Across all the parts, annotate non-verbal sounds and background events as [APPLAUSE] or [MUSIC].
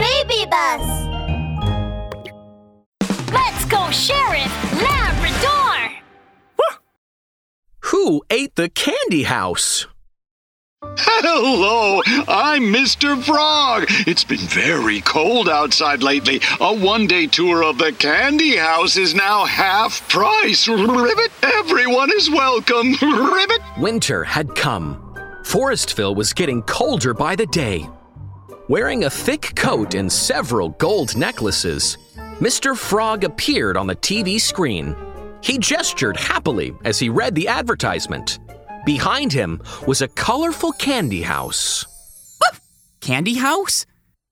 BabyBus. Let's go, Sheriff Labrador! Who ate the candy house? Hello, I'm Mr. Frog. It's been very cold outside lately. A one day tour of the candy house is now half price. Ribbit, everyone is welcome. [LAUGHS] Ribbit. Winter had come. Forestville was getting colder by the day. Wearing a thick coat and several gold necklaces, Mr. Frog appeared on the TV screen. He gestured happily as he read the advertisement. Behind him was a colorful candy house. Candy house?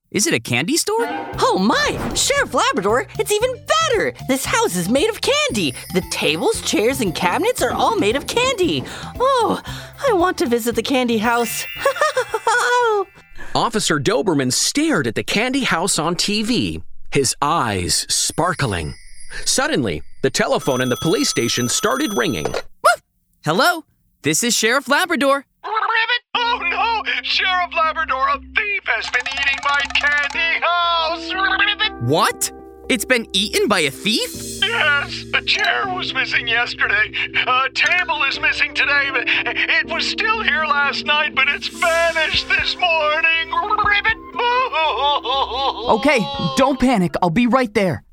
Is it a candy store? Oh my! Sheriff Labrador, it's even better! This house is made of candy. The tables, chairs, and cabinets are all made of candy. Oh, I want to visit the candy house. [LAUGHS] Officer Doberman stared at the candy house on TV, his eyes sparkling. Suddenly, the telephone in the police station started ringing. Hello? This is Sheriff Labrador. Ribbit. Oh no, Sheriff Labrador, a thief has been eating my candy house. Ribbit. What? It's been eaten by a thief? Yes, a chair was missing yesterday. A table is missing today. but It was still here last night, but it's vanished this morning. Ribbit. [LAUGHS] Okay, don't panic. I'll be right there.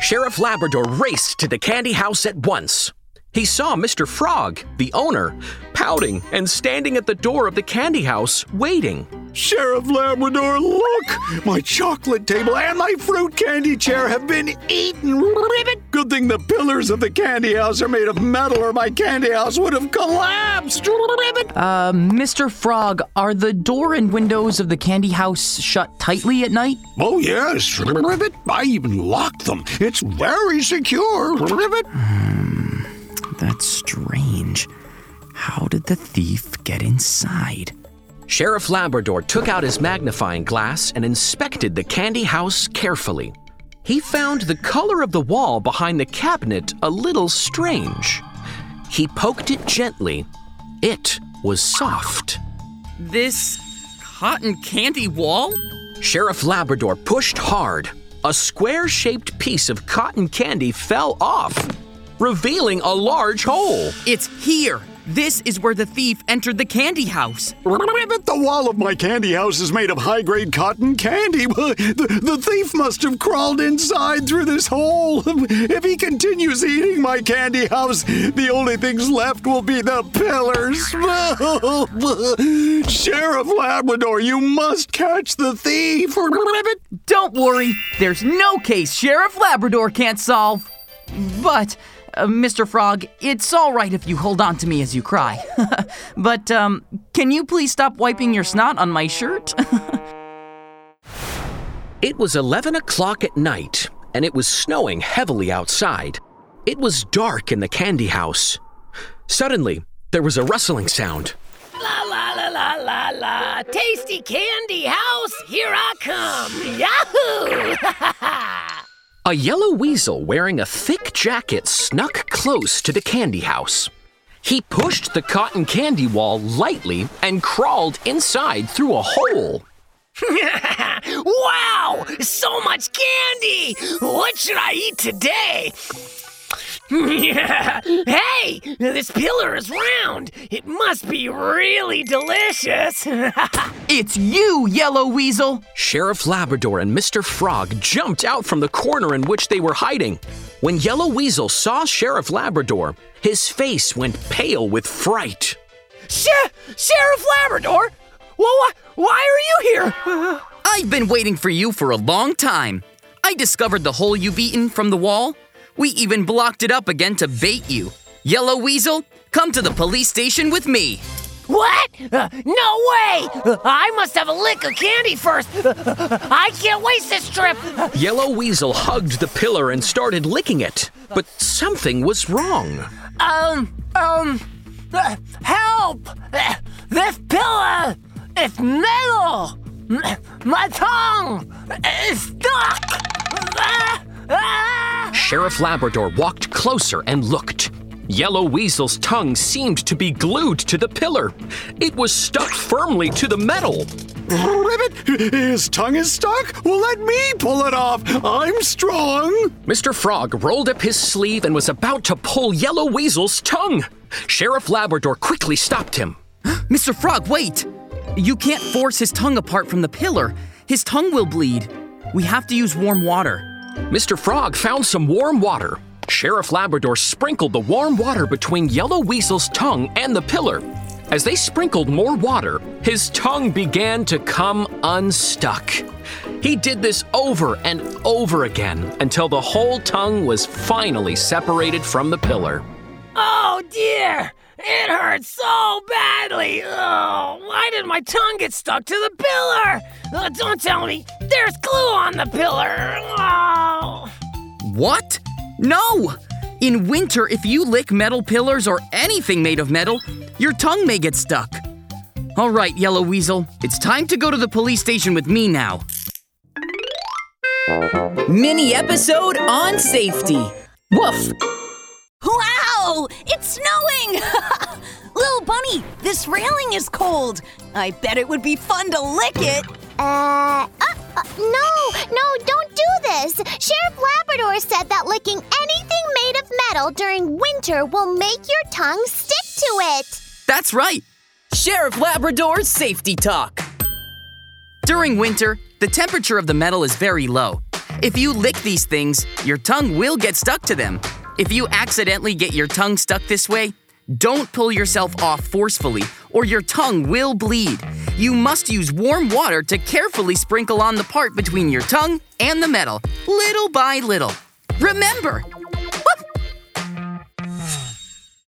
Sheriff Labrador raced to the candy house at once. He saw Mr. Frog, the owner, pouting and standing at the door of the candy house, waiting. Sheriff Labrador, look! My chocolate table and my fruit candy chair have been eaten. Ribbit! Good thing the pillars of the candy house are made of metal, or my candy house would have collapsed. Ribbit! Uh, Mr. Frog, are the door and windows of the candy house shut tightly at night? Oh, yes. Ribbit! I even locked them. It's very secure. Ribbit! That's strange. How did the thief get inside? Sheriff Labrador took out his magnifying glass and inspected the candy house carefully. He found the color of the wall behind the cabinet a little strange. He poked it gently. It was soft. This cotton candy wall? Sheriff Labrador pushed hard. A square shaped piece of cotton candy fell off, revealing a large hole. It's here. This is where the thief entered the candy house. The wall of my candy house is made of high grade cotton candy. [LAUGHS] The, the thief must have crawled inside through this hole. [LAUGHS] If he continues eating my candy house, the only things left will be the pillars. [LAUGHS] Sheriff Labrador, you must catch the thief. Don't worry, there's no case Sheriff Labrador can't solve. But, uh, Mr. Frog, it's all right if you hold on to me as you cry. [LAUGHS] but, um, can you please stop wiping your snot on my shirt? [LAUGHS] It was 11 o'clock at night, and it was snowing heavily outside. It was dark in the candy house. Suddenly, there was a rustling sound. La la la la la la! Tasty candy house, here I come! Yahoo! [LAUGHS] A yellow weasel wearing a thick jacket snuck close to the candy house. He pushed the cotton candy wall lightly and crawled inside through a hole. [LAUGHS] wow! So much candy! What should I eat today? [LAUGHS] hey! This pillar is round! It must be really delicious! [LAUGHS] it's you, Yellow Weasel! Sheriff Labrador and Mr. Frog jumped out from the corner in which they were hiding. When Yellow Weasel saw Sheriff Labrador, his face went pale with fright. Sher- Sheriff Labrador? Well, wh- why are you here? [LAUGHS] I've been waiting for you for a long time. I discovered the hole you've eaten from the wall. We even blocked it up again to bait you. Yellow Weasel, come to the police station with me. What? Uh, no way! Uh, I must have a lick of candy first. Uh, I can't waste this trip. Yellow Weasel hugged the pillar and started licking it, but something was wrong. Um, um, uh, help! Uh, this pillar is metal. My tongue is stuck. Ah. Sheriff Labrador walked closer and looked. Yellow Weasel's tongue seemed to be glued to the pillar. It was stuck firmly to the metal. Ribbit, his tongue is stuck? Well, let me pull it off. I'm strong. Mr. Frog rolled up his sleeve and was about to pull Yellow Weasel's tongue. Sheriff Labrador quickly stopped him. [GASPS] Mr. Frog, wait! You can't force his tongue apart from the pillar. His tongue will bleed. We have to use warm water. Mr. Frog found some warm water. Sheriff Labrador sprinkled the warm water between Yellow Weasel's tongue and the pillar. As they sprinkled more water, his tongue began to come unstuck. He did this over and over again until the whole tongue was finally separated from the pillar. Oh dear! It hurts so badly! Oh, why did my tongue get stuck to the pillar? Uh, don't tell me! There's glue on the pillar! Oh! What? No! In winter, if you lick metal pillars or anything made of metal, your tongue may get stuck. All right, Yellow Weasel, it's time to go to the police station with me now. Mini episode on safety. Woof! Wow! It's snowing! [LAUGHS] Little bunny, this railing is cold. I bet it would be fun to lick it. Uh, Sheriff Labrador said that licking anything made of metal during winter will make your tongue stick to it. That's right. Sheriff Labrador's safety talk. During winter, the temperature of the metal is very low. If you lick these things, your tongue will get stuck to them. If you accidentally get your tongue stuck this way, don't pull yourself off forcefully, or your tongue will bleed. You must use warm water to carefully sprinkle on the part between your tongue and the metal, little by little. Remember,